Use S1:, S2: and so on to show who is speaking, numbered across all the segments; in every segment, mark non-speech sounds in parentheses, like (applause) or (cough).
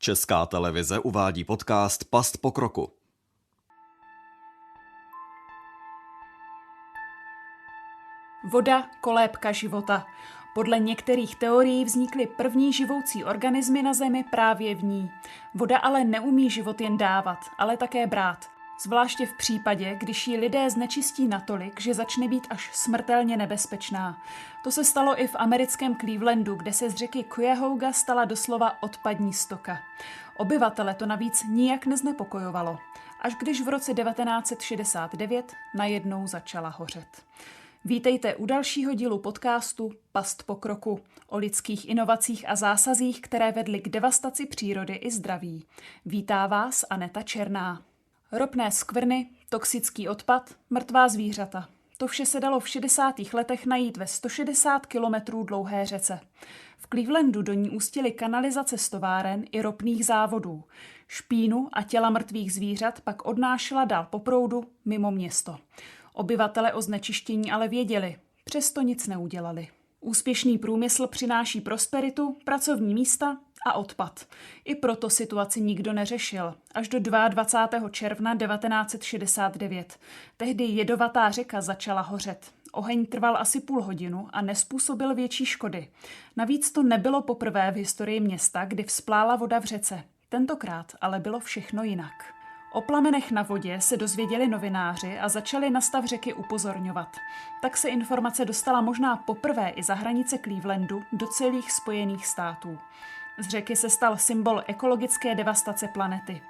S1: Česká televize uvádí podcast Past pokroku.
S2: Voda, kolébka života. Podle některých teorií vznikly první živoucí organismy na Zemi právě v ní. Voda ale neumí život jen dávat, ale také brát. Zvláště v případě, když ji lidé znečistí natolik, že začne být až smrtelně nebezpečná. To se stalo i v americkém Clevelandu, kde se z řeky Cuyahoga stala doslova odpadní stoka. Obyvatele to navíc nijak neznepokojovalo, až když v roce 1969 najednou začala hořet. Vítejte u dalšího dílu podcastu Past pokroku o lidských inovacích a zásazích, které vedly k devastaci přírody i zdraví. Vítá vás Aneta Černá. Ropné skvrny, toxický odpad, mrtvá zvířata. To vše se dalo v 60. letech najít ve 160 kilometrů dlouhé řece. V Clevelandu do ní ústily kanalizace stováren i ropných závodů. Špínu a těla mrtvých zvířat pak odnášela dál po proudu mimo město. Obyvatele o znečištění ale věděli, přesto nic neudělali. Úspěšný průmysl přináší prosperitu, pracovní místa a odpad. I proto situaci nikdo neřešil. Až do 22. června 1969. Tehdy jedovatá řeka začala hořet. Oheň trval asi půl hodinu a nespůsobil větší škody. Navíc to nebylo poprvé v historii města, kdy vzplála voda v řece. Tentokrát ale bylo všechno jinak. O plamenech na vodě se dozvěděli novináři a začali na stav řeky upozorňovat. Tak se informace dostala možná poprvé i za hranice Clevelandu do celých spojených států. Z řeky se stal symbol ekologické devastace planety.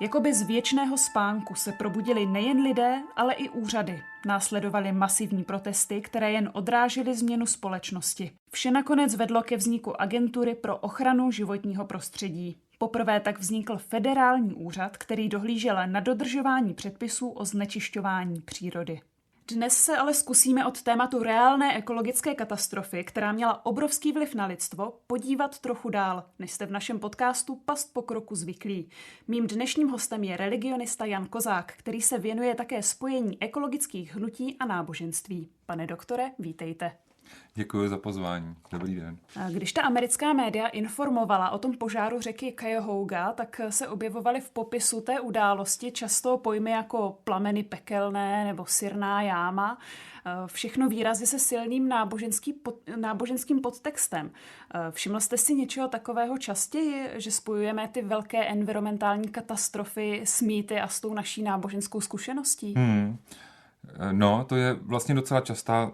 S2: Jakoby z věčného spánku se probudili nejen lidé, ale i úřady. Následovaly masivní protesty, které jen odrážely změnu společnosti. Vše nakonec vedlo ke vzniku agentury pro ochranu životního prostředí. Poprvé tak vznikl federální úřad, který dohlížel na dodržování předpisů o znečišťování přírody. Dnes se ale zkusíme od tématu reálné ekologické katastrofy, která měla obrovský vliv na lidstvo, podívat trochu dál, než jste v našem podcastu Past po kroku zvyklí. Mým dnešním hostem je religionista Jan Kozák, který se věnuje také spojení ekologických hnutí a náboženství. Pane doktore, vítejte.
S3: Děkuji za pozvání. Dobrý den.
S2: Když ta americká média informovala o tom požáru řeky Cuyahoga, tak se objevovaly v popisu té události často pojmy jako plameny pekelné nebo sirná jáma. Všechno výrazy se silným náboženský pod, náboženským podtextem. Všiml jste si něčeho takového častěji, že spojujeme ty velké environmentální katastrofy s mýty a s tou naší náboženskou zkušeností?
S3: Hmm. No, to je vlastně docela častá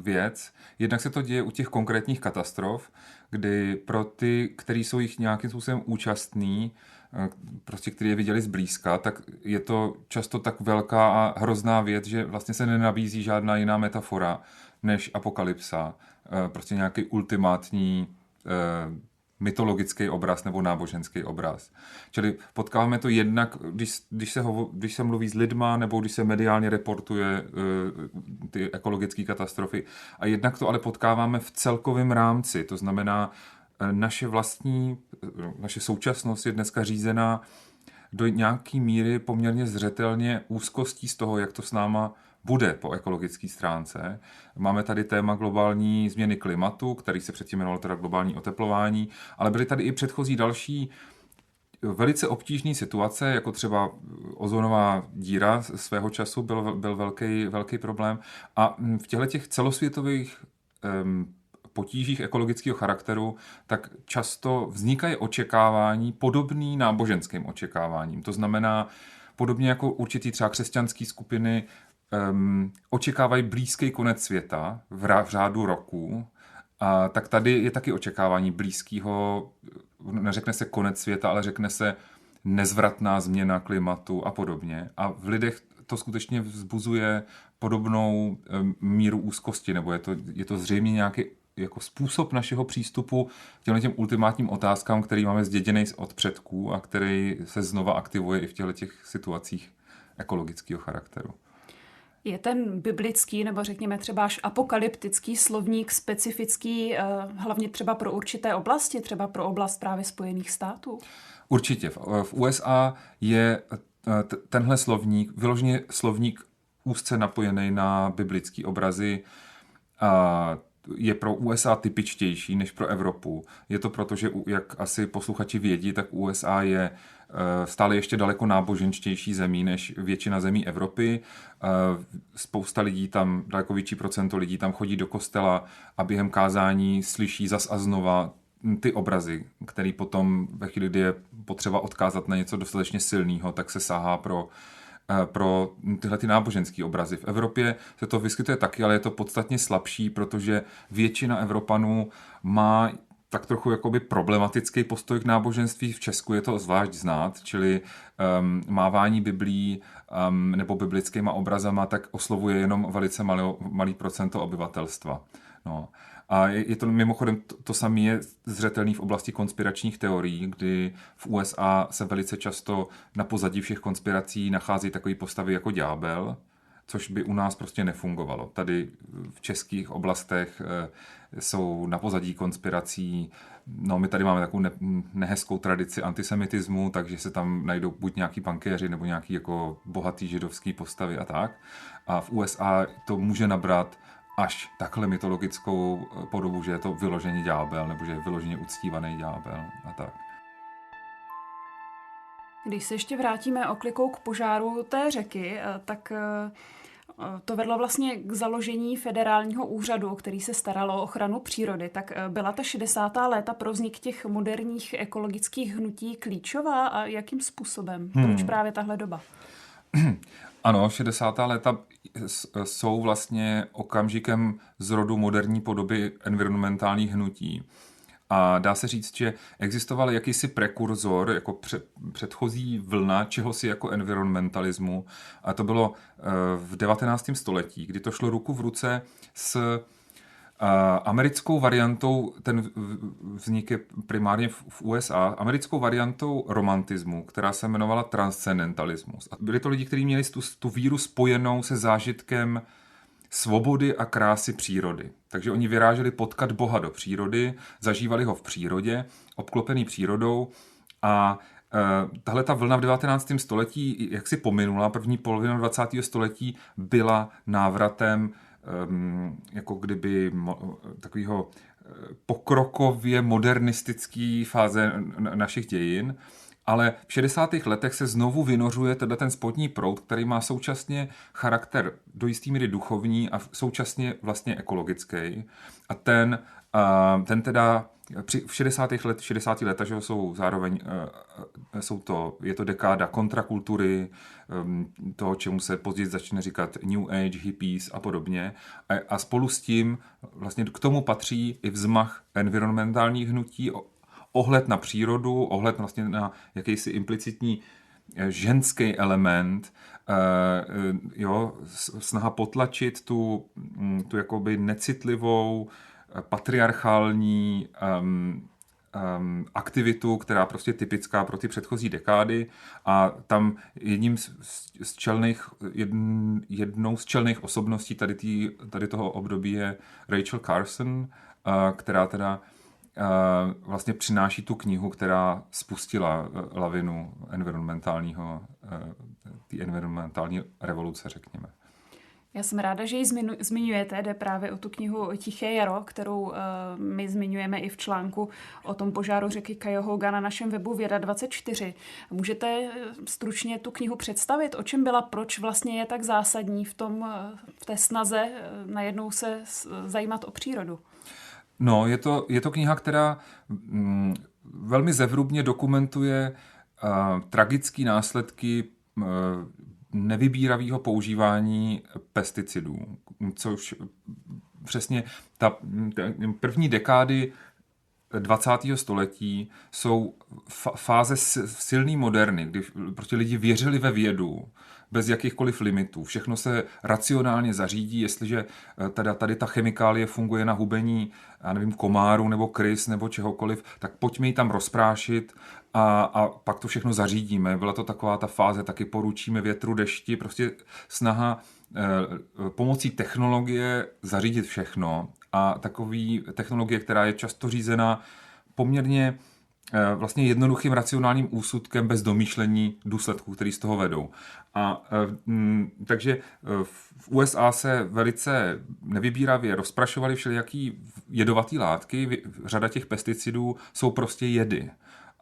S3: věc. Jednak se to děje u těch konkrétních katastrof, kdy pro ty, kteří jsou jich nějakým způsobem účastní, eh, prostě který je viděli zblízka, tak je to často tak velká a hrozná věc, že vlastně se nenabízí žádná jiná metafora než apokalypsa. Eh, prostě nějaký ultimátní eh, mytologický obraz nebo náboženský obraz. Čili potkáváme to jednak, když, když, se, hovo, když se mluví s lidma nebo když se mediálně reportuje uh, ty ekologické katastrofy. A jednak to ale potkáváme v celkovém rámci. To znamená, uh, naše vlastní, uh, naše současnost je dneska řízená do nějaký míry poměrně zřetelně úzkostí z toho, jak to s náma bude po ekologické stránce. Máme tady téma globální změny klimatu, který se předtím jmenoval teda globální oteplování, ale byly tady i předchozí další velice obtížné situace, jako třeba ozonová díra svého času byl, byl velký, velký problém. A v těchto těch celosvětových um, potížích ekologického charakteru, tak často vznikají očekávání podobný náboženským očekáváním. To znamená, podobně jako určitý třeba křesťanské skupiny um, očekávají blízký konec světa v, rá, v řádu roku, a tak tady je taky očekávání blízkého, neřekne se konec světa, ale řekne se nezvratná změna klimatu a podobně. A v lidech to skutečně vzbuzuje podobnou míru úzkosti, nebo je to, je to zřejmě nějaký jako způsob našeho přístupu k těm, těm ultimátním otázkám, který máme zděděný od předků a který se znova aktivuje i v těchto těch situacích ekologického charakteru.
S2: Je ten biblický nebo řekněme třeba až apokalyptický slovník specifický eh, hlavně třeba pro určité oblasti, třeba pro oblast právě Spojených států?
S3: Určitě. V USA je eh, tenhle slovník, vyloženě slovník úzce napojený na biblické obrazy a je pro USA typičtější než pro Evropu. Je to proto, že jak asi posluchači vědí, tak USA je eh, stále ještě daleko náboženštější zemí než většina zemí Evropy. Eh, spousta lidí tam, daleko větší procento lidí tam chodí do kostela a během kázání slyší zas a znova ty obrazy, který potom ve chvíli, kdy je potřeba odkázat na něco dostatečně silného, tak se sahá pro Eh, pro tyhle ty náboženské obrazy. V Evropě se to vyskytuje taky, ale je to podstatně slabší, protože většina Evropanů má tak trochu jakoby problematický postoj k náboženství. V Česku je to zvlášť znát, čili um, mávání biblí um, nebo biblickýma obrazama tak oslovuje jenom velice malý, malý procento obyvatelstva. No. A je, to mimochodem to, to samé je zřetelný v oblasti konspiračních teorií, kdy v USA se velice často na pozadí všech konspirací nachází takové postavy jako ďábel, což by u nás prostě nefungovalo. Tady v českých oblastech eh, jsou na pozadí konspirací, no my tady máme takovou ne, nehezkou tradici antisemitismu, takže se tam najdou buď nějaký bankéři nebo nějaký jako bohatý židovský postavy a tak. A v USA to může nabrat až takhle mytologickou eh, podobu, že je to vyložený ďábel, nebo že je vyloženě uctívaný ďábel a tak.
S2: Když se ještě vrátíme oklikou k požáru té řeky, eh, tak eh, to vedlo vlastně k založení federálního úřadu, který se staral o ochranu přírody. Tak byla ta 60. léta pro vznik těch moderních ekologických hnutí klíčová a jakým způsobem? Hmm. Proč právě tahle doba? (clears throat)
S3: Ano, 60. léta jsou vlastně okamžikem zrodu moderní podoby environmentálních hnutí. A dá se říct, že existoval jakýsi prekurzor, jako předchozí vlna čehosi jako environmentalismu. A to bylo eh, v 19. století, kdy to šlo ruku v ruce s americkou variantou, ten vznik je primárně v USA, americkou variantou romantismu, která se jmenovala transcendentalismus. A byli to lidi, kteří měli tu, tu víru spojenou se zážitkem svobody a krásy přírody. Takže oni vyráželi potkat Boha do přírody, zažívali ho v přírodě, obklopený přírodou a e, tahle ta vlna v 19. století, jak si pominula, první polovina 20. století byla návratem jako kdyby takového eh, pokrokově modernistický fáze našich dějin, ale v 60. letech se znovu vynořuje teda ten spodní proud, který má současně charakter do jistý míry duchovní a současně vlastně ekologický. A ten, ten teda v 60. let, 60. letech že jsou zároveň, jsou to, je to dekáda kontrakultury, um, toho, čemu se později začne říkat New Age, hippies a podobně. A, a spolu s tím vlastně k tomu patří i vzmach environmentálních hnutí, ohled na přírodu, ohled vlastně na jakýsi implicitní eh, ženský element, uh, jo, snaha potlačit tu, mm, tu jakoby necitlivou, patriarchální um, um, aktivitu, která prostě typická pro ty předchozí dekády. A tam jedním z, z čelných, jedn, jednou z čelných osobností tady, tý, tady toho období je Rachel Carson, uh, která teda uh, vlastně přináší tu knihu, která spustila uh, lavinu environmentálního, uh, ty environmentální revoluce, řekněme.
S2: Já jsem ráda, že ji zmiňujete, jde právě o tu knihu Tiché jaro, kterou uh, my zmiňujeme i v článku o tom požáru řeky Cuyahoga na našem webu Věda 24. Můžete eh, stručně tu knihu představit? O čem byla, proč vlastně je tak zásadní v, tom, eh, v té snaze najednou se zajímat o přírodu?
S3: No, je to, je to kniha, která mm, velmi zevrubně dokumentuje uh, tragické následky uh, nevybíravého používání pesticidů, což přesně ta první dekády 20. století jsou fáze silné moderny, kdy prostě lidi věřili ve vědu, bez jakýchkoliv limitů. Všechno se racionálně zařídí, jestliže eh, teda tady ta chemikálie funguje na hubení, já nevím, komáru nebo krys nebo čehokoliv, tak pojďme ji tam rozprášit a, a pak to všechno zařídíme. Byla to taková ta fáze, taky poručíme větru, dešti, prostě snaha eh, pomocí technologie zařídit všechno a takový technologie, která je často řízena poměrně vlastně jednoduchým racionálním úsudkem bez domýšlení důsledků, který z toho vedou. A mm, takže v USA se velice nevybíravě rozprašovaly všelijaký jedovatý látky, řada těch pesticidů jsou prostě jedy.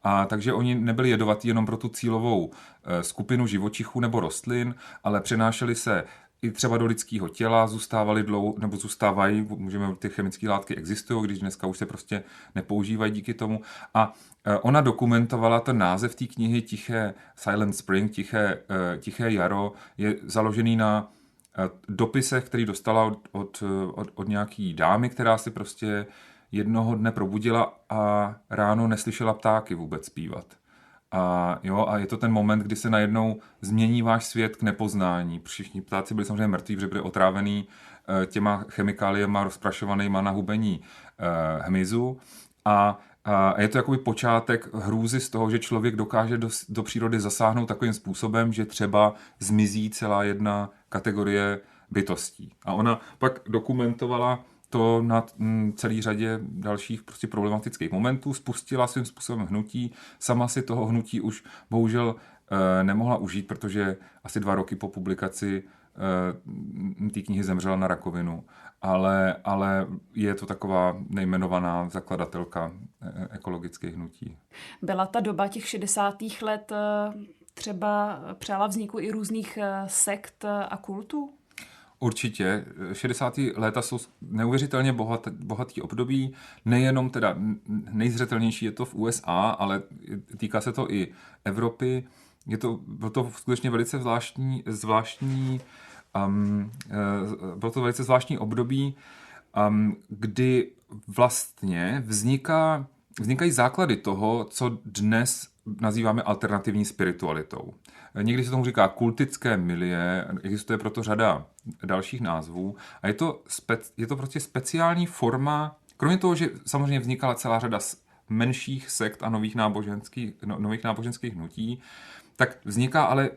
S3: A takže oni nebyli jedovatí jenom pro tu cílovou skupinu živočichů nebo rostlin, ale přenášeli se i třeba do lidského těla zůstávaly dlouho, nebo zůstávají, můžeme, ty chemické látky existují, když dneska už se prostě nepoužívají díky tomu. A e, ona dokumentovala ten název té knihy Tiché Silent Spring, Tiché, e, Tiché jaro, je založený na e, dopisech, který dostala od, od, od, od nějaký dámy, která si prostě jednoho dne probudila a ráno neslyšela ptáky vůbec zpívat. A, jo, a je to ten moment, kdy se najednou změní váš svět k nepoznání. Všichni ptáci byli samozřejmě mrtví, protože byli otrávený eh, těma chemikáliema rozprašovanýma na hubení eh, hmyzu. A a je to jakoby počátek hrůzy z toho, že člověk dokáže do, do přírody zasáhnout takovým způsobem, že třeba zmizí celá jedna kategorie bytostí. A ona pak dokumentovala to na mm, celý řadě dalších prostě problematických momentů, spustila svým způsobem hnutí, sama si toho hnutí už bohužel e, nemohla užít, protože asi dva roky po publikaci e, té knihy zemřela na rakovinu, ale, ale je to taková nejmenovaná zakladatelka e, ekologických hnutí.
S2: Byla ta doba těch 60. let třeba přála vzniku i různých sekt a kultů?
S3: Určitě. 60. léta jsou neuvěřitelně bohat, bohatý období. Nejenom teda nejzřetelnější je to v USA, ale týká se to i Evropy. Je to, bylo to skutečně velice zvláštní, zvláštní um, bylo to velice zvláštní období, um, kdy vlastně vzniká, vznikají základy toho, co dnes nazýváme alternativní spiritualitou. Někdy se tomu říká kultické milie, existuje proto řada dalších názvů a je to, spe, je to prostě speciální forma, kromě toho, že samozřejmě vznikala celá řada menších sekt a nových náboženských, no, nových náboženských hnutí, tak vzniká ale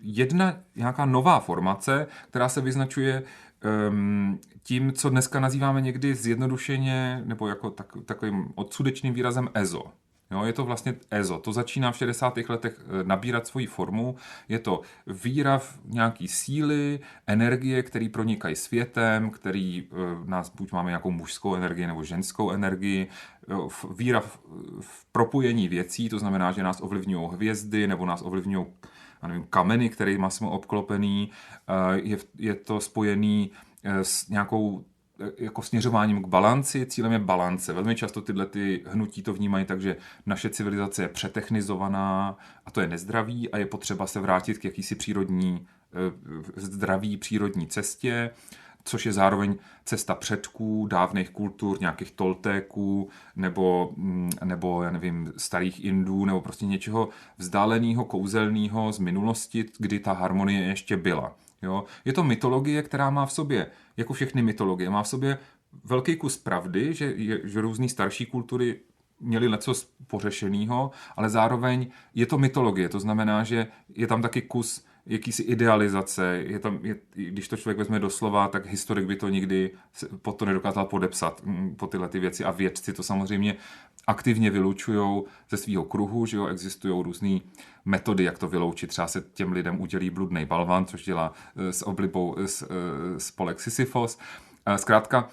S3: jedna nějaká nová formace, která se vyznačuje um, tím, co dneska nazýváme někdy zjednodušeně nebo jako tak, takovým odsudečným výrazem EZO. Jo, je to vlastně EZO. To začíná v 60. letech eh, nabírat svoji formu. Je to víra v nějaký síly, energie, které pronikají světem, který uh, nás buď máme nějakou mužskou energii nebo ženskou energii. Víra v, v propojení věcí, to znamená, že nás ovlivňují hvězdy nebo nás ovlivňují nevím, kameny, kterými jsme obklopený. Je, je to spojený s nějakou jako směřováním k balanci. Cílem je balance. Velmi často tyhle ty hnutí to vnímají tak, že naše civilizace je přetechnizovaná a to je nezdravý a je potřeba se vrátit k jakýsi přírodní, eh, zdraví přírodní cestě což je zároveň cesta předků, dávných kultur, nějakých toltéků, nebo, mm, nebo já nevím, starých Indů, nebo prostě něčeho vzdáleného, kouzelného z minulosti, kdy ta harmonie ještě byla. Jo? Je to mytologie, která má v sobě, jako všechny mytologie, má v sobě velký kus pravdy, že, že různé starší kultury měli něco pořešeného, ale zároveň je to mytologie, to znamená, že je tam taky kus jakýsi idealizace, je tam, je, když to člověk vezme doslova, tak historik by to nikdy pod to nedokázal podepsat, mm, po tyhle ty věci a vědci to samozřejmě aktivně vylučují ze svého kruhu, že jo, existují různé metody, jak to vyloučit. Třeba se těm lidem udělí bludný balvan, což dělá eh, s oblibou eh, spolek Sisyphos. Eh, zkrátka,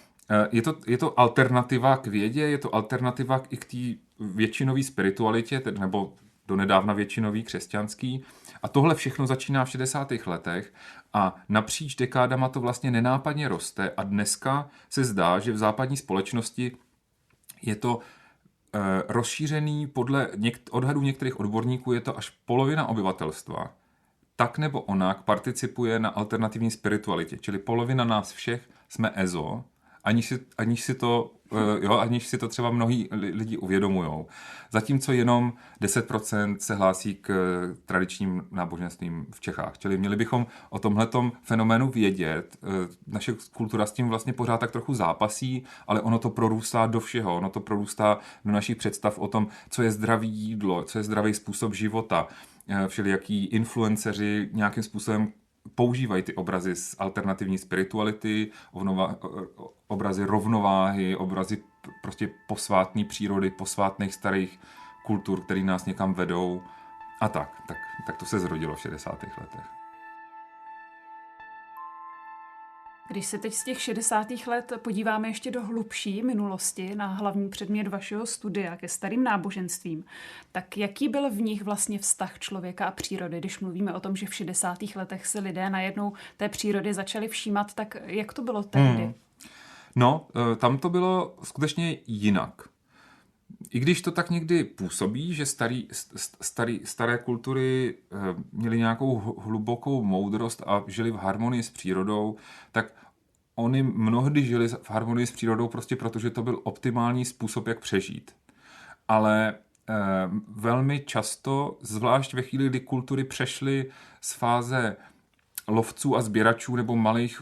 S3: je to, je to alternativa k vědě, je to alternativa i k té většinové spiritualitě, nebo donedávna většinový křesťanský. A tohle všechno začíná v 60. letech a napříč dekádama to vlastně nenápadně roste a dneska se zdá, že v západní společnosti je to rozšířený podle něk- odhadů některých odborníků je to až polovina obyvatelstva. Tak nebo onak participuje na alternativní spiritualitě, čili polovina nás všech jsme EZO, aniž si, aniž si to Eh, jo, aniž si to třeba mnohí lidi uvědomují. Zatímco jenom 10% se hlásí k tradičním náboženstvím v Čechách. Čili měli bychom o tomhletom fenoménu vědět. Eh, naše kultura s tím vlastně pořád tak trochu zápasí, ale ono to prorůstá do všeho. Ono to prorůstá do našich představ o tom, co je zdravý jídlo, co je zdravý způsob života eh, všelijaký influenceři nějakým způsobem používají ty obrazy z alternativní spirituality, obrazy rovnováhy, obrazy prostě posvátné přírody, posvátných starých kultur, které nás někam vedou a tak. Tak, tak to se zrodilo v 60. letech.
S2: Když se teď z těch 60. let podíváme ještě do hlubší minulosti na hlavní předmět vašeho studia ke starým náboženstvím, tak jaký byl v nich vlastně vztah člověka a přírody? Když mluvíme o tom, že v 60. letech se lidé najednou té přírody začali všímat, tak jak to bylo tehdy? Hmm.
S3: No, eh, tam to bylo skutečně jinak. I když to tak někdy působí, že starý, starý, staré kultury eh, měly nějakou hlubokou moudrost a žili v harmonii s přírodou, tak oni mnohdy žili v harmonii s přírodou prostě protože to byl optimální způsob, jak přežít. Ale eh, velmi často, zvlášť ve chvíli, kdy kultury přešly z fáze lovců a sběračů nebo malých,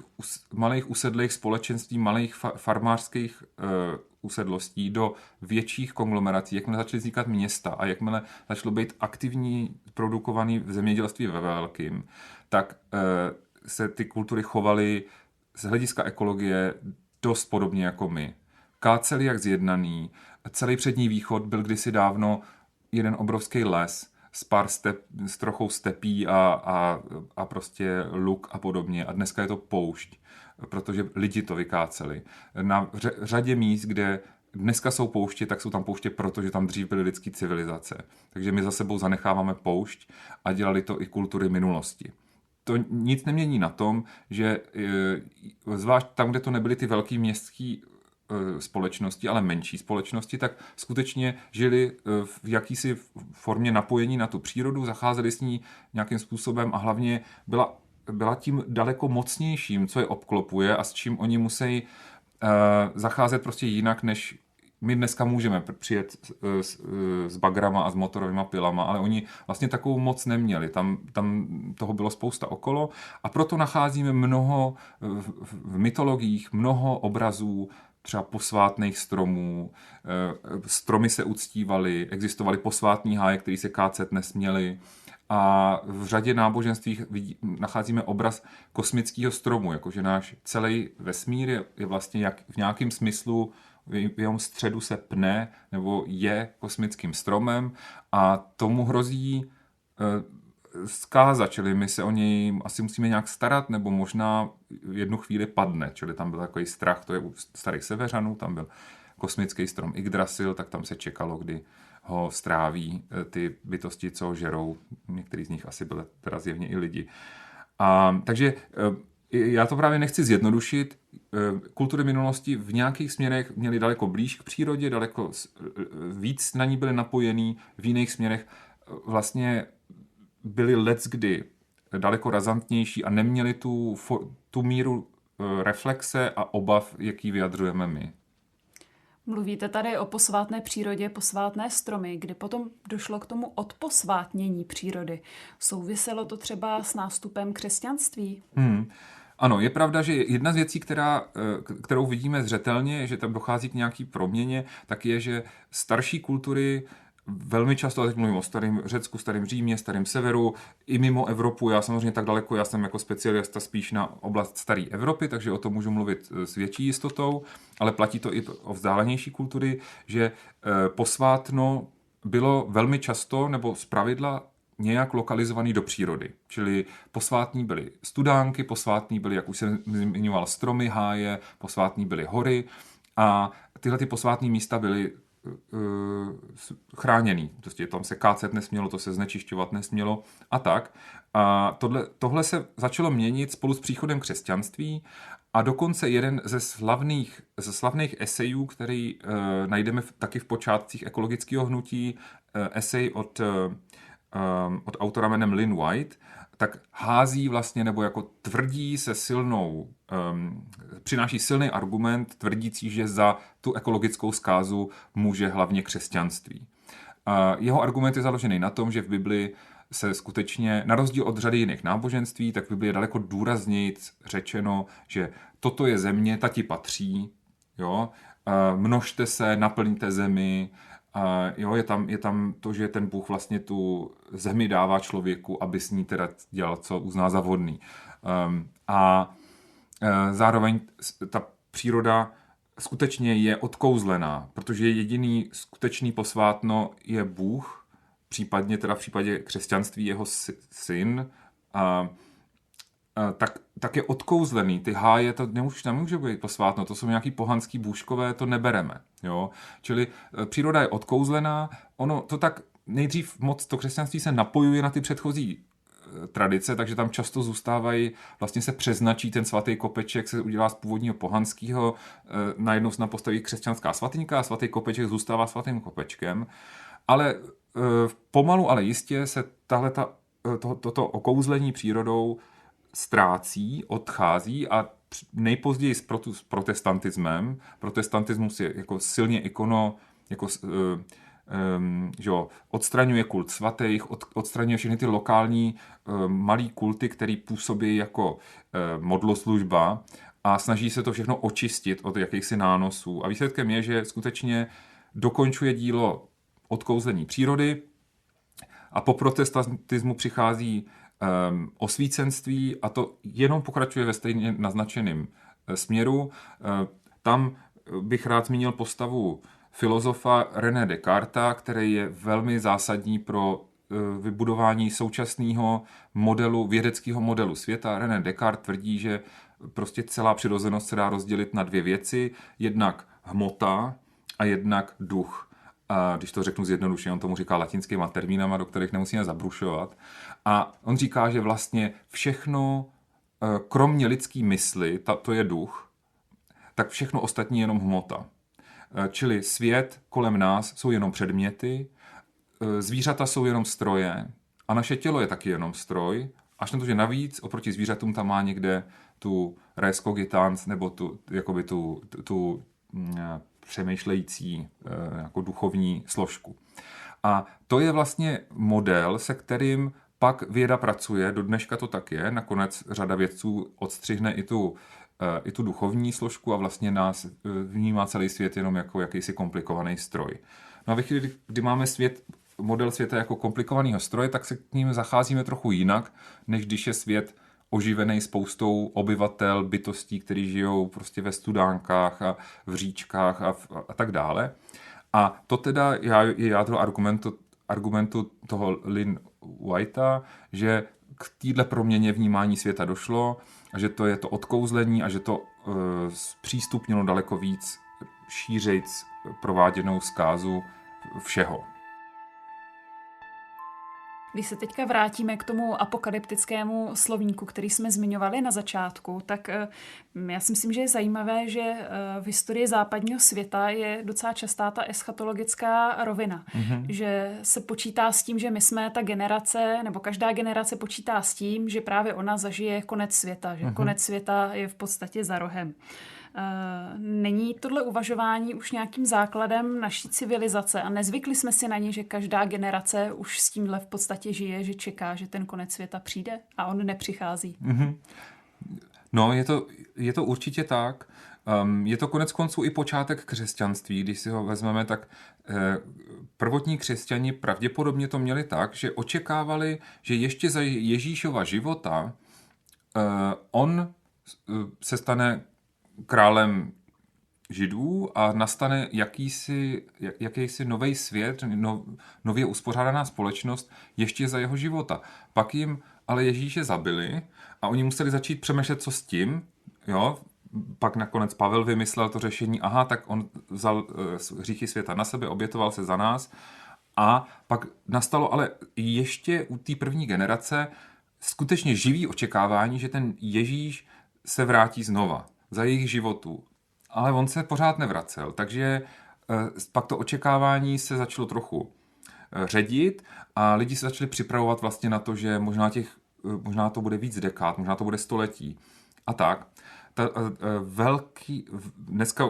S3: malých usedlých společenství, malých fa- farmářských uh, usedlostí do větších konglomerací, jakmile začaly vznikat města a jakmile začalo být aktivní produkovaný v zemědělství ve velkým, tak uh, se ty kultury chovaly z hlediska ekologie dost podobně jako my. Káceli jak zjednaný, celý přední východ byl kdysi dávno jeden obrovský les, s pár step, s trochou stepí a, a, a prostě luk a podobně. A dneska je to poušť, protože lidi to vykáceli. Na řadě míst, kde dneska jsou pouště, tak jsou tam pouště, protože tam dřív byly lidské civilizace. Takže my za sebou zanecháváme poušť a dělali to i kultury minulosti to nic nemění na tom, že e, zvlášť tam, kde to nebyly ty velký městský e, společnosti, ale menší společnosti, tak skutečně žili e, v jakýsi formě napojení na tu přírodu, zacházeli s ní nějakým způsobem a hlavně byla, byla tím daleko mocnějším, co je obklopuje a s čím oni musí zacházet prostě jinak, než my dneska můžeme přijet s, s, s bagrama a s motorovými pilama, ale oni vlastně takovou moc neměli. Tam, tam toho bylo spousta okolo a proto nacházíme mnoho v, v mytologiích, mnoho obrazů třeba posvátných stromů, eh, stromy se uctívaly, existovaly posvátní háje, které se kácet nesměly. A v řadě náboženstvích vidí, nacházíme obraz kosmického stromu, jakože náš celý vesmír je, je vlastně jak v nějakém smyslu v jeho středu se pne nebo je kosmickým stromem a tomu hrozí e, zkáza, čili my se o něj asi musíme nějak starat, nebo možná v jednu chvíli padne, čili tam byl takový strach, to je u starých severanů, tam byl kosmický strom Yggdrasil, tak tam se čekalo, kdy ho stráví e, ty bytosti, co žerou, některý z nich asi byly teda zjevně i lidi. A, takže e, já to právě nechci zjednodušit. Eh, kultury minulosti v nějakých směrech měly daleko blíž k přírodě, daleko eh, víc na ní byly napojený, v jiných směrech eh, vlastně byly let's kdy daleko razantnější a neměli tu, tu míru reflexe a obav, jaký vyjadřujeme my.
S2: Mluvíte tady o posvátné přírodě, posvátné stromy, kdy potom došlo k tomu odposvátnění přírody. Souviselo to třeba s nástupem křesťanství?
S3: Hmm. Ano, je pravda, že jedna z věcí, která, eh, kterou vidíme zřetelně, že tam dochází k nějaký proměně, tak je, že starší kultury velmi často, a teď mluvím o starém Řecku, starém Římě, starém severu, i mimo Evropu, já samozřejmě tak daleko, já jsem jako specialista spíš na oblast staré Evropy, takže o tom můžu mluvit eh, s větší jistotou, ale platí to i o vzdálenější kultury, že eh, posvátno bylo velmi často nebo zpravidla nějak lokalizovaný do přírody. Čili posvátní byly studánky, posvátní byly, jak už jsem zmiňoval, stromy, háje, posvátní byly hory a tyhle ty posvátní místa byly chráněný. Prostě tam se kácet nesmělo, to se znečišťovat nesmělo a tak. A tohle, tohle se začalo měnit spolu s příchodem křesťanství a dokonce jeden ze slavných, ze slavných esejů, který uh, najdeme v, taky v počátcích ekologického hnutí, uh, esej od um, od autora jménem Lynn White, tak hází vlastně nebo jako tvrdí se silnou, um, přináší silný argument tvrdící, že za tu ekologickou zkázu může hlavně křesťanství. A jeho argument je založený na tom, že v Bibli se skutečně, na rozdíl od řady jiných náboženství, tak v Bibli je daleko důrazněji řečeno, že toto je země, ta ti patří, jo, množte se, naplňte zemi, a jo, je tam, je tam to, že ten Bůh vlastně tu zemi dává člověku, aby s ní teda dělal, co uzná za vhodný. Um, a zároveň ta příroda skutečně je odkouzlená, protože jediný skutečný posvátno je Bůh, případně teda v případě křesťanství jeho syn, a, a, tak, tak je odkouzlený. Ty háje, to nemůže, nemůže být posvátno, to jsou nějaký pohanský bůžkové, to nebereme. Jo? Čili e, příroda je odkouzlená, ono to tak nejdřív moc to křesťanství se napojuje na ty předchozí tradice, takže tam často zůstávají, vlastně se přeznačí ten svatý kopeček, se udělá z původního pohanského, e, najednou se postaví křesťanská svatyňka a svatý kopeček zůstává svatým kopečkem. Ale pomalu, ale jistě se tahle ta to, toto okouzlení přírodou ztrácí, odchází a nejpozději s, protestantismem, protestantismus je jako silně ikono, jako, um, že jo, odstraňuje kult svatých, od, odstraňuje všechny ty lokální uh, malý kulty, které působí jako uh, modloslužba a snaží se to všechno očistit od jakýchsi nánosů. A výsledkem je, že skutečně dokončuje dílo odkouzlení přírody, a po protestantismu přichází um, osvícenství a to jenom pokračuje ve stejně naznačeném eh, směru. Uh, tam bych rád zmínil postavu filozofa René Descartes, který je velmi zásadní pro uh, vybudování současného modelu, vědeckého modelu světa. René Descartes tvrdí, že prostě celá přirozenost se dá rozdělit na dvě věci, jednak hmota a jednak duch a když to řeknu zjednodušeně, on tomu říká latinskýma termínama, do kterých nemusíme zabrušovat. A on říká, že vlastně všechno, eh, kromě lidský mysli, to je duch, tak všechno ostatní je jenom hmota. Eh, čili svět kolem nás jsou jenom předměty, eh, zvířata jsou jenom stroje a naše tělo je taky jenom stroj, až na to, že navíc oproti zvířatům tam má někde tu res cogitans nebo tu, jakoby tu, tu, tu mm, přemýšlející eh, jako duchovní složku. A to je vlastně model, se kterým pak věda pracuje, do dneška to tak je, nakonec řada vědců odstřihne i tu, i tu duchovní složku a vlastně nás eh, vnímá celý svět jenom jako jakýsi komplikovaný stroj. No a ve chvíli, kdy máme svět, model světa jako komplikovaného stroje, tak se k ním zacházíme trochu jinak, než když je svět oživený spoustou obyvatel, bytostí, kteří žijou prostě ve studánkách a v říčkách a, v, a tak dále. A to teda je jádro argumentu, argumentu toho Lynn Whitea, že k téhle proměně vnímání světa došlo a že to je to odkouzlení a že to e, zpřístupnilo daleko víc šířejc prováděnou zkázu všeho.
S2: Když se teďka vrátíme k tomu apokalyptickému slovníku, který jsme zmiňovali na začátku, tak eh, já si myslím, že je zajímavé, že eh, v historii západního světa je docela častá ta eschatologická rovina. Mm-hmm. Že se počítá s tím, že my jsme ta generace, nebo každá generace počítá s tím, že právě ona zažije konec světa, že mm-hmm. konec světa je v podstatě za rohem. Eh, není tohle uvažování už nějakým základem naší civilizace a nezvykli jsme si na ně, že každá generace už s tímhle v podstatě žije, že čeká, že ten konec světa přijde a on nepřichází. Mm-hmm.
S3: No, je to, je to určitě tak. Um, je to konec konců i počátek křesťanství. Když si ho vezmeme, tak eh, prvotní křesťani pravděpodobně to měli tak, že očekávali, že ještě za Ježíšova života eh, on eh, se stane králem židů a nastane jakýsi, jakýsi nový svět, no, nově uspořádaná společnost ještě za jeho života. Pak jim ale Ježíše zabili a oni museli začít přemýšlet, co s tím, jo, pak nakonec Pavel vymyslel to řešení, aha, tak on vzal uh, hříchy světa na sebe, obětoval se za nás. A pak nastalo ale ještě u té první generace skutečně živý očekávání, že ten Ježíš se vrátí znova za jejich životů. Ale on se pořád nevracel, takže eh, pak to očekávání se začalo trochu eh, ředit a lidi se začali připravovat vlastně na to, že možná, těch, eh, možná to bude víc dekád, možná to bude století. A tak. Ta, velký, dneska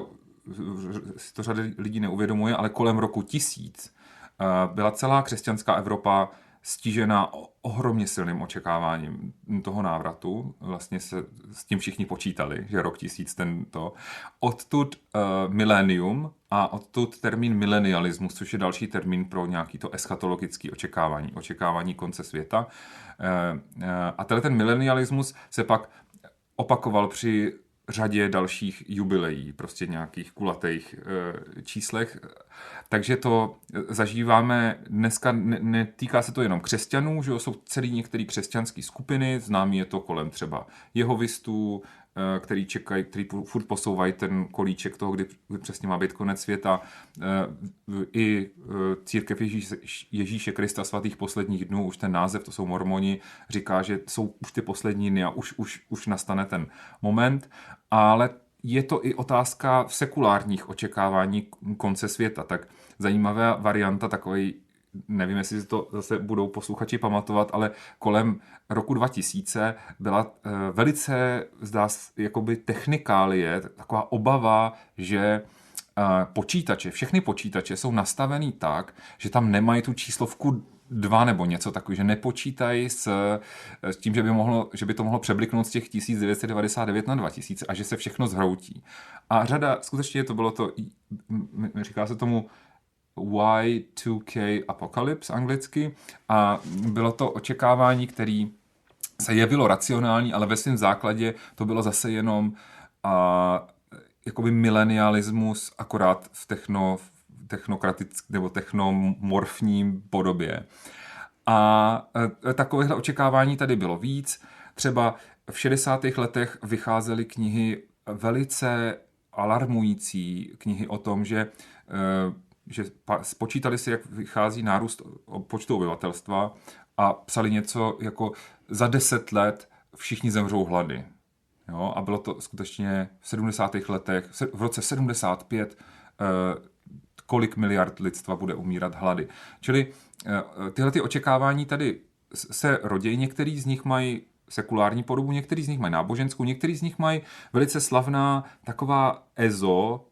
S3: si to řada lidí neuvědomuje, ale kolem roku tisíc byla celá křesťanská Evropa stížena ohromně silným očekáváním toho návratu. Vlastně se s tím všichni počítali, že rok tisíc tento. Odtud uh, milenium a odtud termín milenialismus, což je další termín pro nějaký to eschatologické očekávání, očekávání konce světa. Uh, uh, a tenhle ten milenialismus se pak opakoval při řadě dalších jubileí, prostě nějakých kulatých e, číslech. Takže to zažíváme dneska, netýká se to jenom křesťanů, že jo, jsou celý některé křesťanské skupiny, známý je to kolem třeba jehovistů, Eh, který čekají, který furt posouvají ten kolíček toho, kdy, kdy přesně má být konec světa. Eh, I eh, církev Ježíš, Ježíše Krista svatých posledních dnů, už ten název, to jsou mormoni, říká, že jsou už ty poslední dny a už, už, už nastane ten moment. Ale je to i otázka sekulárních očekávání konce světa. Tak zajímavá varianta, takový nevím, jestli si to zase budou posluchači pamatovat, ale kolem roku 2000 byla uh, velice, zdá se, jakoby technikálie, taková obava, že uh, počítače, všechny počítače jsou nastavený tak, že tam nemají tu číslovku dva nebo něco takového, že nepočítají s, s tím, že by, mohlo, že by to mohlo přebliknout z těch 1999 na 2000 a že se všechno zhroutí. A řada, skutečně to bylo to, říká se tomu Y2K Apocalypse anglicky a bylo to očekávání, který se jevilo racionální, ale ve svém základě to bylo zase jenom a, jakoby milenialismus akorát v techno, technokratické nebo technomorfním podobě. A e, takovéhle očekávání tady bylo víc. Třeba v 60. letech vycházely knihy velice alarmující knihy o tom, že e, že spočítali si, jak vychází nárůst počtu obyvatelstva a psali něco jako za deset let všichni zemřou hlady. Jo? A bylo to skutečně v 70. letech, v roce 75, eh, kolik miliard lidstva bude umírat hlady. Čili eh, tyhle ty očekávání tady se rodí, některý z nich mají sekulární podobu, některý z nich mají náboženskou, některý z nich mají velice slavná taková EZO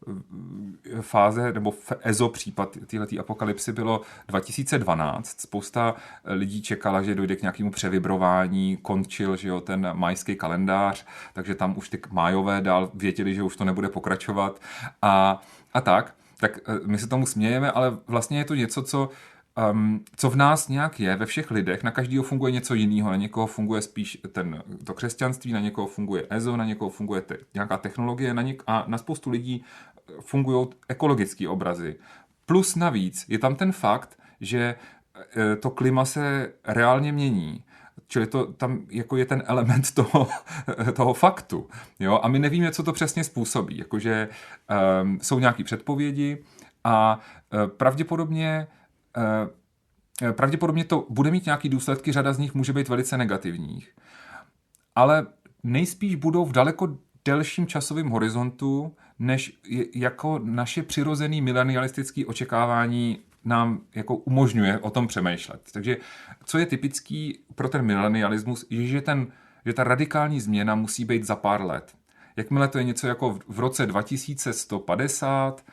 S3: fáze, nebo EZO případ. Této apokalypsy bylo 2012. Spousta lidí čekala, že dojde k nějakému převibrování, končil že jo, ten majský kalendář, takže tam už ty májové dál věděli, že už to nebude pokračovat. A, a tak. Tak eh, my se tomu smějeme, ale vlastně je to něco, co um, co v nás nějak je, ve všech lidech, na každého funguje něco jiného, na někoho funguje spíš ten, to křesťanství, na někoho funguje EZO, na někoho funguje te, nějaká technologie na něk, a na spoustu lidí fungují ekologické obrazy. Plus navíc je tam ten fakt, že e, to klima se reálně mění. Čili to tam jako je ten element (laughs) toho, toho faktu. Jo? A my nevíme, co to přesně způsobí. Jakože um, jsou nějaké předpovědi a uh, pravděpodobně Eh, eh, pravděpodobně to bude mít nějaký důsledky, řada z nich může být velice negativních, ale nejspíš budou v daleko delším časovém horizontu, než jako naše přirozené milenialistické očekávání nám jako umožňuje o tom přemýšlet. Takže co je typický pro ten milenialismus, je, že, ten, že ta radikální změna musí být za pár let. Jakmile to je něco jako v roce 2150,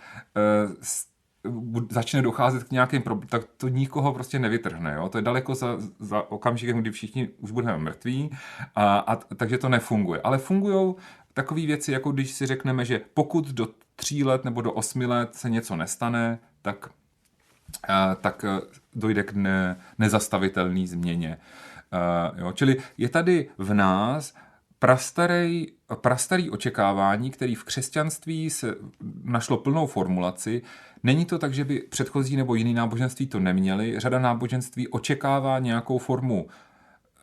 S3: začne docházet k nějakým problémům, tak to nikoho prostě nevytrhne. Jo? To je daleko za, za okamžikem, kdy všichni už budeme mrtví, a, a, takže to nefunguje. Ale fungují takové věci, jako když si řekneme, že pokud do tří let nebo do osmi let se něco nestane, tak, a, tak dojde k ne, nezastavitelné změně. A, jo? Čili je tady v nás prastarý, prastarý očekávání, který v křesťanství se našlo plnou formulaci. Není to tak, že by předchozí nebo jiný náboženství to neměli. Řada náboženství očekává nějakou formu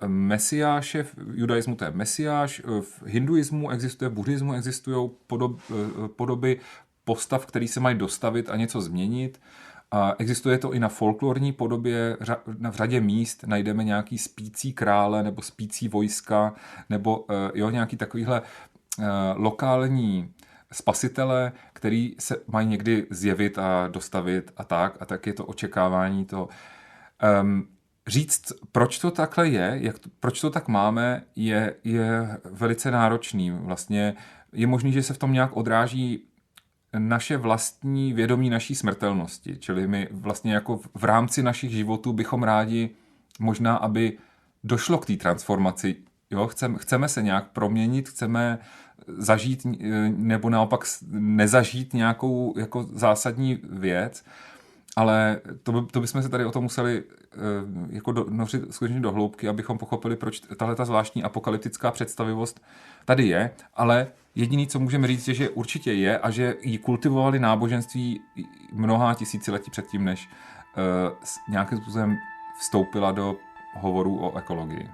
S3: eh, mesiáše, v judaismu to je mesiáš, eh, v hinduismu existuje, v buddhismu existují podob, eh, podoby postav, který se mají dostavit a něco změnit. A existuje to i na folklorní podobě, v řadě míst najdeme nějaký spící krále nebo spící vojska, nebo jo, nějaký takovýhle lokální spasitele, který se mají někdy zjevit a dostavit a tak, a tak je to očekávání to. Um, říct, proč to takhle je, jak to, proč to tak máme, je, je velice náročný. Vlastně je možný, že se v tom nějak odráží naše vlastní vědomí naší smrtelnosti. Čili my vlastně jako v rámci našich životů bychom rádi možná, aby došlo k té transformaci. Jo, chceme, chceme se nějak proměnit, chceme zažít nebo naopak nezažít nějakou jako zásadní věc. ale to, by, to bychom se tady o tom museli uh, jako do, nořit skutečně do hloubky, abychom pochopili, proč tahle ta zvláštní apokalyptická představivost tady je, ale jediný, co můžeme říct, je, že určitě je a že ji kultivovali náboženství mnohá tisíciletí předtím, než uh, nějakým způsobem vstoupila do hovorů o ekologii.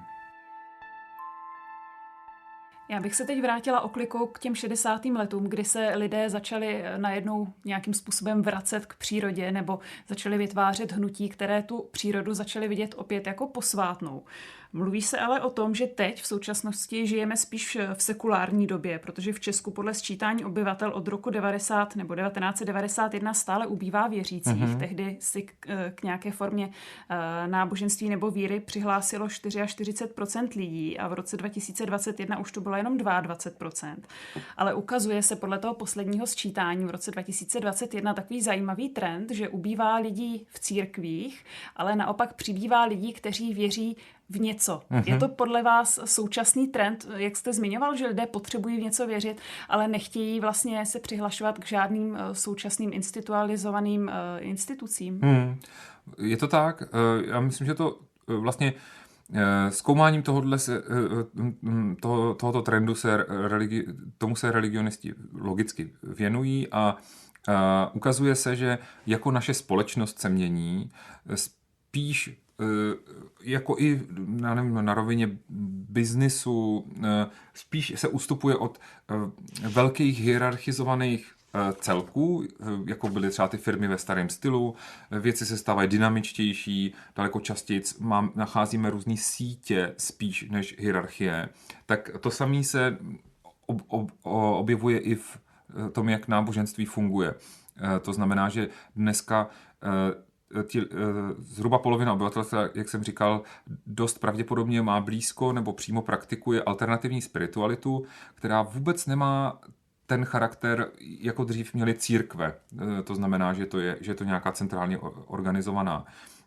S2: Já bych se teď vrátila oklikou k těm 60. letům, kdy se lidé začali najednou nějakým způsobem vracet k přírodě nebo začali vytvářet hnutí, které tu přírodu začaly vidět opět jako posvátnou. Mluví se ale o tom, že teď v současnosti žijeme spíš v sekulární době, protože v Česku podle sčítání obyvatel od roku 90 nebo 1991 stále ubývá věřících. Mm-hmm. Tehdy si k, k nějaké formě uh, náboženství nebo víry přihlásilo 44% lidí a v roce 2021 už to bylo jenom 22%. Ale ukazuje se podle toho posledního sčítání v roce 2021 takový zajímavý trend, že ubývá lidí v církvích, ale naopak přibývá lidí, kteří věří v něco. Mm-hmm. Je to podle vás současný trend, jak jste zmiňoval, že lidé potřebují v něco věřit, ale nechtějí vlastně se přihlašovat k žádným eh, současným institualizovaným uh, institucím?
S3: Mm. Je to tak. Eh, já myslím, že to vlastně Zkoumáním tohohle se, toho, tohoto trendu se religi, tomu se religionisti logicky věnují a, a ukazuje se, že jako naše společnost se mění, spíš Eh, jako i já nevím, na rovině biznisu eh, spíš se ustupuje od eh, velkých hierarchizovaných celků, jako byly třeba ty firmy ve starém stylu, věci se stávají dynamičtější, daleko častěji mám, nacházíme různé sítě spíš než hierarchie, tak to samé se ob, ob, objevuje i v tom, jak náboženství funguje. To znamená, že dneska ti, eh, zhruba polovina obyvatelstva, jak jsem říkal, dost pravděpodobně má blízko nebo přímo praktikuje alternativní spiritualitu, která vůbec nemá ten charakter, jako dřív měly církve. Eh, to znamená, že to je, že je to nějaká centrálně organizovaná Eh,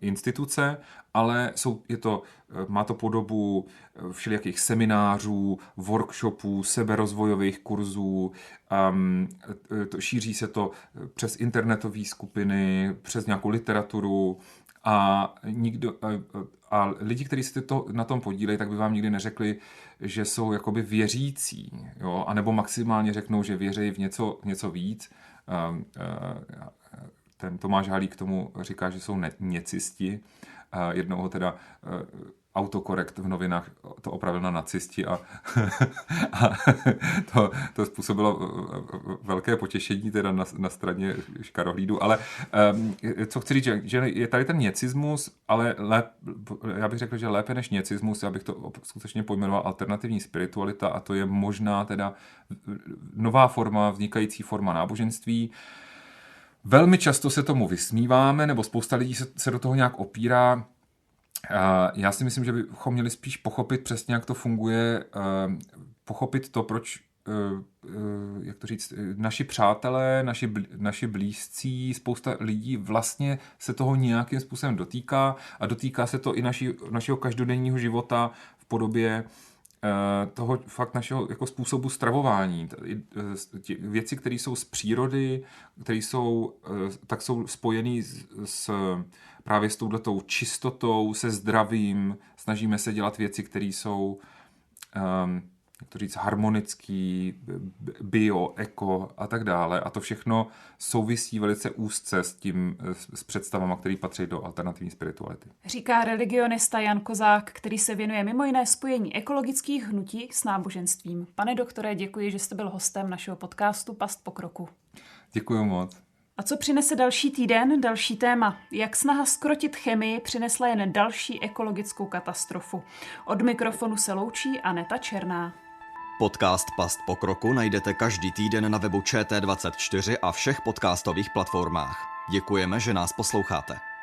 S3: instituce, ale jsou, je to, eh, má to podobu eh, všelijakých seminářů, workshopů, seberozvojových kurzů, um, to, šíří se to přes internetové skupiny, přes nějakou literaturu a, nikdo, a, a lidi, kteří se to na tom podílejí, tak by vám nikdy neřekli, že jsou jakoby věřící, jo? anebo maximálně řeknou, že věří v něco, něco víc. Ten Tomáš Halík tomu říká, že jsou ne- něcisti. Jednou ho teda e, autokorekt v novinách to opravil na nacisti a, (laughs) a to, to způsobilo velké potěšení teda na, na straně škarohlídu, ale um, co chci říct, že, že je tady ten něcismus, ale lép, já bych řekl, že lépe než něcismus, já bych to skutečně pojmenoval alternativní spiritualita a to je možná teda nová forma, vznikající forma náboženství, uh, Velmi často se tomu vysmíváme, nebo spousta lidí se, se do toho nějak opírá. Já si myslím, že bychom měli spíš pochopit přesně, jak to funguje, pochopit to, proč jak to říct, naši přátelé, naši, naši blízcí, spousta lidí vlastně se toho nějakým způsobem dotýká a dotýká se to i naši, našeho každodenního života v podobě Eh, toho fakt našeho jako způsobu stravování. Eh, věci, které jsou z přírody, které jsou, eh, tak jsou spojené s, s právě s touhletou čistotou, se zdravím. Snažíme se dělat věci, které jsou um, jak to říct, harmonický, bio, eko a tak dále. A to všechno souvisí velice úzce s tím, s představama, které patří do alternativní spirituality.
S2: Říká religionista Jan Kozák, který se věnuje mimo jiné spojení ekologických hnutí s náboženstvím. Pane doktore, děkuji, že jste byl hostem našeho podcastu Past pokroku.
S3: Děkuji moc.
S2: A co přinese další týden, další téma? Jak snaha skrotit chemii přinesla jen další ekologickou katastrofu? Od mikrofonu se loučí Aneta Černá.
S1: Podcast Past pokroku najdete každý týden na webu ČT24 a všech podcastových platformách. Děkujeme, že nás posloucháte.